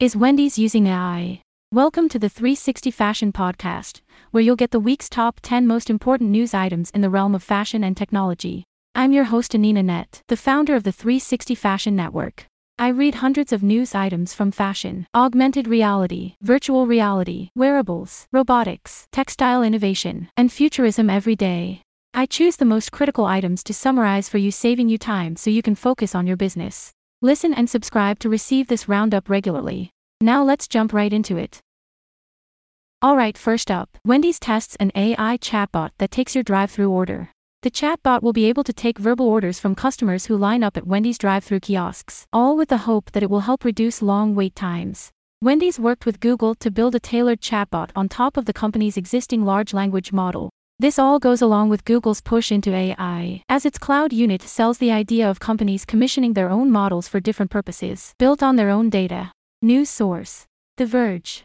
Is Wendy's using AI? Welcome to the 360 Fashion Podcast, where you'll get the week's top 10 most important news items in the realm of fashion and technology. I'm your host, Anina Net, the founder of the 360 Fashion Network. I read hundreds of news items from fashion, augmented reality, virtual reality, wearables, robotics, textile innovation, and futurism every day. I choose the most critical items to summarize for you, saving you time so you can focus on your business. Listen and subscribe to receive this roundup regularly. Now let's jump right into it. Alright, first up, Wendy's tests an AI chatbot that takes your drive through order. The chatbot will be able to take verbal orders from customers who line up at Wendy's drive through kiosks, all with the hope that it will help reduce long wait times. Wendy's worked with Google to build a tailored chatbot on top of the company's existing large language model, this all goes along with Google's push into AI, as its cloud unit sells the idea of companies commissioning their own models for different purposes, built on their own data. News source The Verge.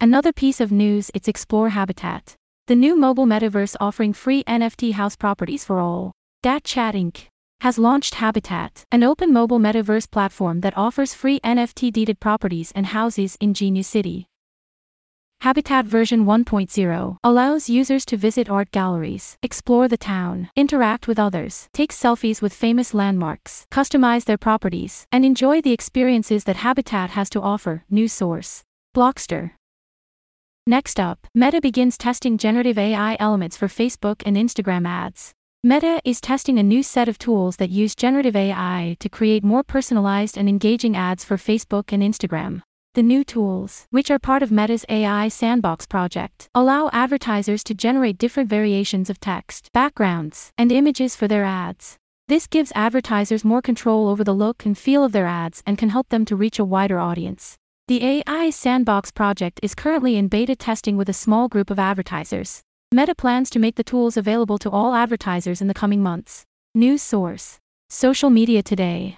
Another piece of news it's Explore Habitat, the new mobile metaverse offering free NFT house properties for all. DatChat Inc. has launched Habitat, an open mobile metaverse platform that offers free NFT deeded properties and houses in Genius City. Habitat version 1.0 allows users to visit art galleries, explore the town, interact with others, take selfies with famous landmarks, customize their properties, and enjoy the experiences that Habitat has to offer. New source Blockster. Next up, Meta begins testing generative AI elements for Facebook and Instagram ads. Meta is testing a new set of tools that use generative AI to create more personalized and engaging ads for Facebook and Instagram. The new tools, which are part of Meta's AI Sandbox project, allow advertisers to generate different variations of text, backgrounds, and images for their ads. This gives advertisers more control over the look and feel of their ads and can help them to reach a wider audience. The AI Sandbox project is currently in beta testing with a small group of advertisers. Meta plans to make the tools available to all advertisers in the coming months. News source Social Media Today.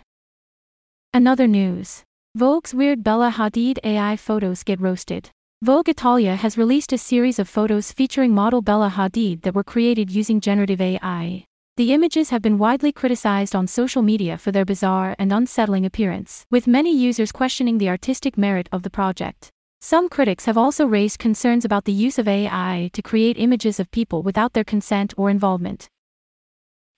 Another news. Vogue's weird Bella Hadid AI photos get roasted. Vogue Italia has released a series of photos featuring model Bella Hadid that were created using generative AI. The images have been widely criticized on social media for their bizarre and unsettling appearance, with many users questioning the artistic merit of the project. Some critics have also raised concerns about the use of AI to create images of people without their consent or involvement.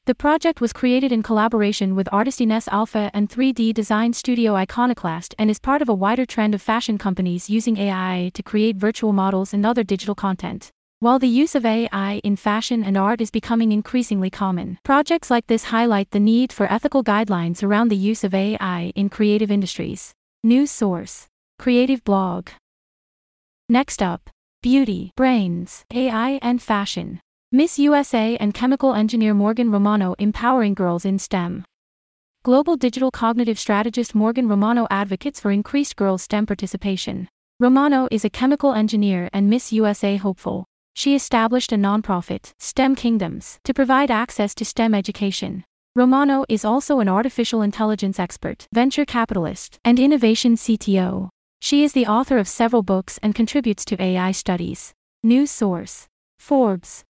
The project was created in collaboration with artist Ines Alpha and 3D design studio Iconoclast and is part of a wider trend of fashion companies using AI to create virtual models and other digital content. While the use of AI in fashion and art is becoming increasingly common, projects like this highlight the need for ethical guidelines around the use of AI in creative industries. News source Creative Bloq. Next up Beauty, Brains, AI, and Fashion. Miss USA and chemical engineer Morgan Romano empowering girls in STEM. Global digital cognitive strategist Morgan Romano advocates for increased girls' STEM participation. Romano is a chemical engineer and Miss USA hopeful. She established a nonprofit, STEM Kingdoms, to provide access to STEM education. Romano is also an artificial intelligence expert, venture capitalist, and innovation CTO. She is the author of several books and contributes to AI studies. News source Forbes.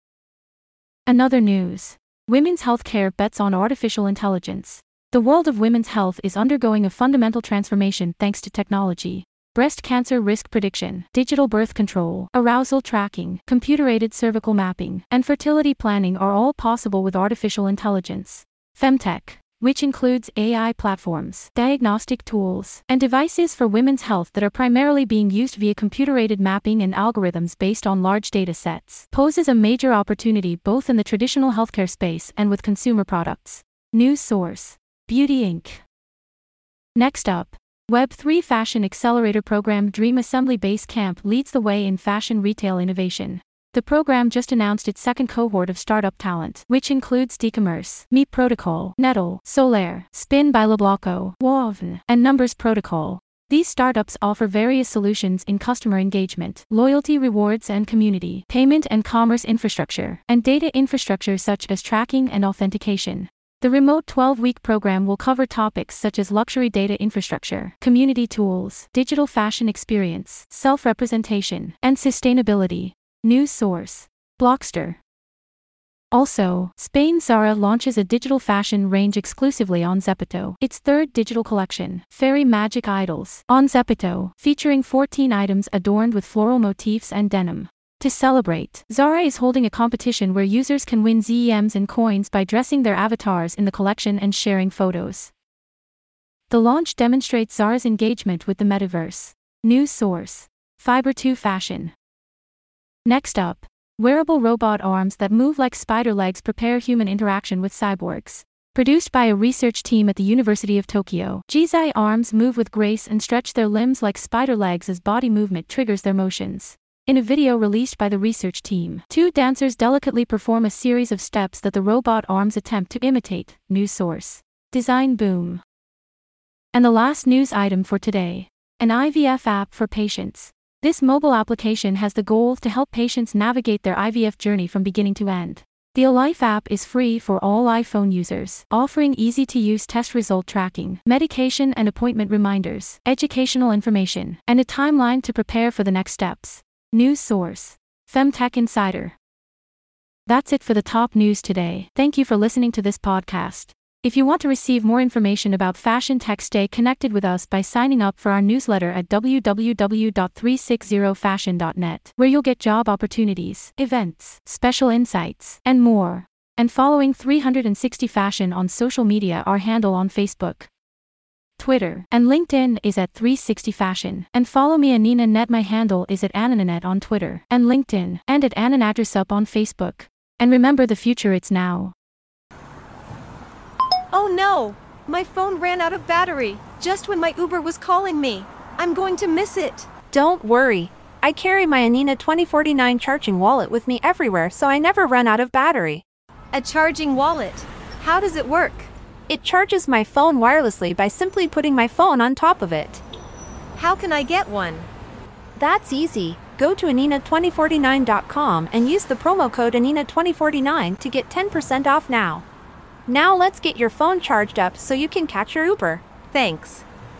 Another news. Women's healthcare bets on artificial intelligence. The world of women's health is undergoing a fundamental transformation thanks to technology. Breast cancer risk prediction, digital birth control, arousal tracking, computer aided cervical mapping, and fertility planning are all possible with artificial intelligence. Femtech which includes AI platforms, diagnostic tools, and devices for women's health that are primarily being used via computer-aided mapping and algorithms based on large data sets, poses a major opportunity both in the traditional healthcare space and with consumer products. News source Beauty Inc. Next up, Web3 Fashion Accelerator Program Dream Assembly Base Camp leads the way in fashion retail innovation. The program just announced its second cohort of startup talent, which includes Decommerce, Meet Protocol, Nettle, Solaire, Spin by Lebloco, Woven, and Numbers Protocol. These startups offer various solutions in customer engagement, loyalty rewards and community, payment and commerce infrastructure, and data infrastructure such as tracking and authentication. The remote 12 week program will cover topics such as luxury data infrastructure, community tools, digital fashion experience, self representation, and sustainability. News source Blockster. Also, Spain Zara launches a digital fashion range exclusively on Zepeto. Its third digital collection, Fairy Magic Idols, on Zepeto, featuring 14 items adorned with floral motifs and denim. To celebrate, Zara is holding a competition where users can win ZEMs and coins by dressing their avatars in the collection and sharing photos. The launch demonstrates Zara's engagement with the metaverse. News source Fiber 2 Fashion. Next up, wearable robot arms that move like spider legs prepare human interaction with cyborgs. Produced by a research team at the University of Tokyo, Jizai arms move with grace and stretch their limbs like spider legs as body movement triggers their motions. In a video released by the research team, two dancers delicately perform a series of steps that the robot arms attempt to imitate. News source. Design boom. And the last news item for today an IVF app for patients. This mobile application has the goal to help patients navigate their IVF journey from beginning to end. The Alife app is free for all iPhone users, offering easy to use test result tracking, medication and appointment reminders, educational information, and a timeline to prepare for the next steps. News source Femtech Insider. That's it for the top news today. Thank you for listening to this podcast. If you want to receive more information about fashion tech, stay connected with us by signing up for our newsletter at www.360fashion.net, where you'll get job opportunities, events, special insights, and more. And following 360 Fashion on social media, our handle on Facebook, Twitter, and LinkedIn is at 360 Fashion. And follow me Anina Net. My handle is at Aninanet on Twitter and LinkedIn, and at Ananatrusup on Facebook. And remember the future it's now. Oh no! My phone ran out of battery, just when my Uber was calling me. I'm going to miss it. Don't worry. I carry my Anina 2049 charging wallet with me everywhere so I never run out of battery. A charging wallet. How does it work? It charges my phone wirelessly by simply putting my phone on top of it. How can I get one? That's easy. Go to Anina2049.com and use the promo code Anina2049 to get 10% off now. Now let's get your phone charged up so you can catch your Uber. Thanks.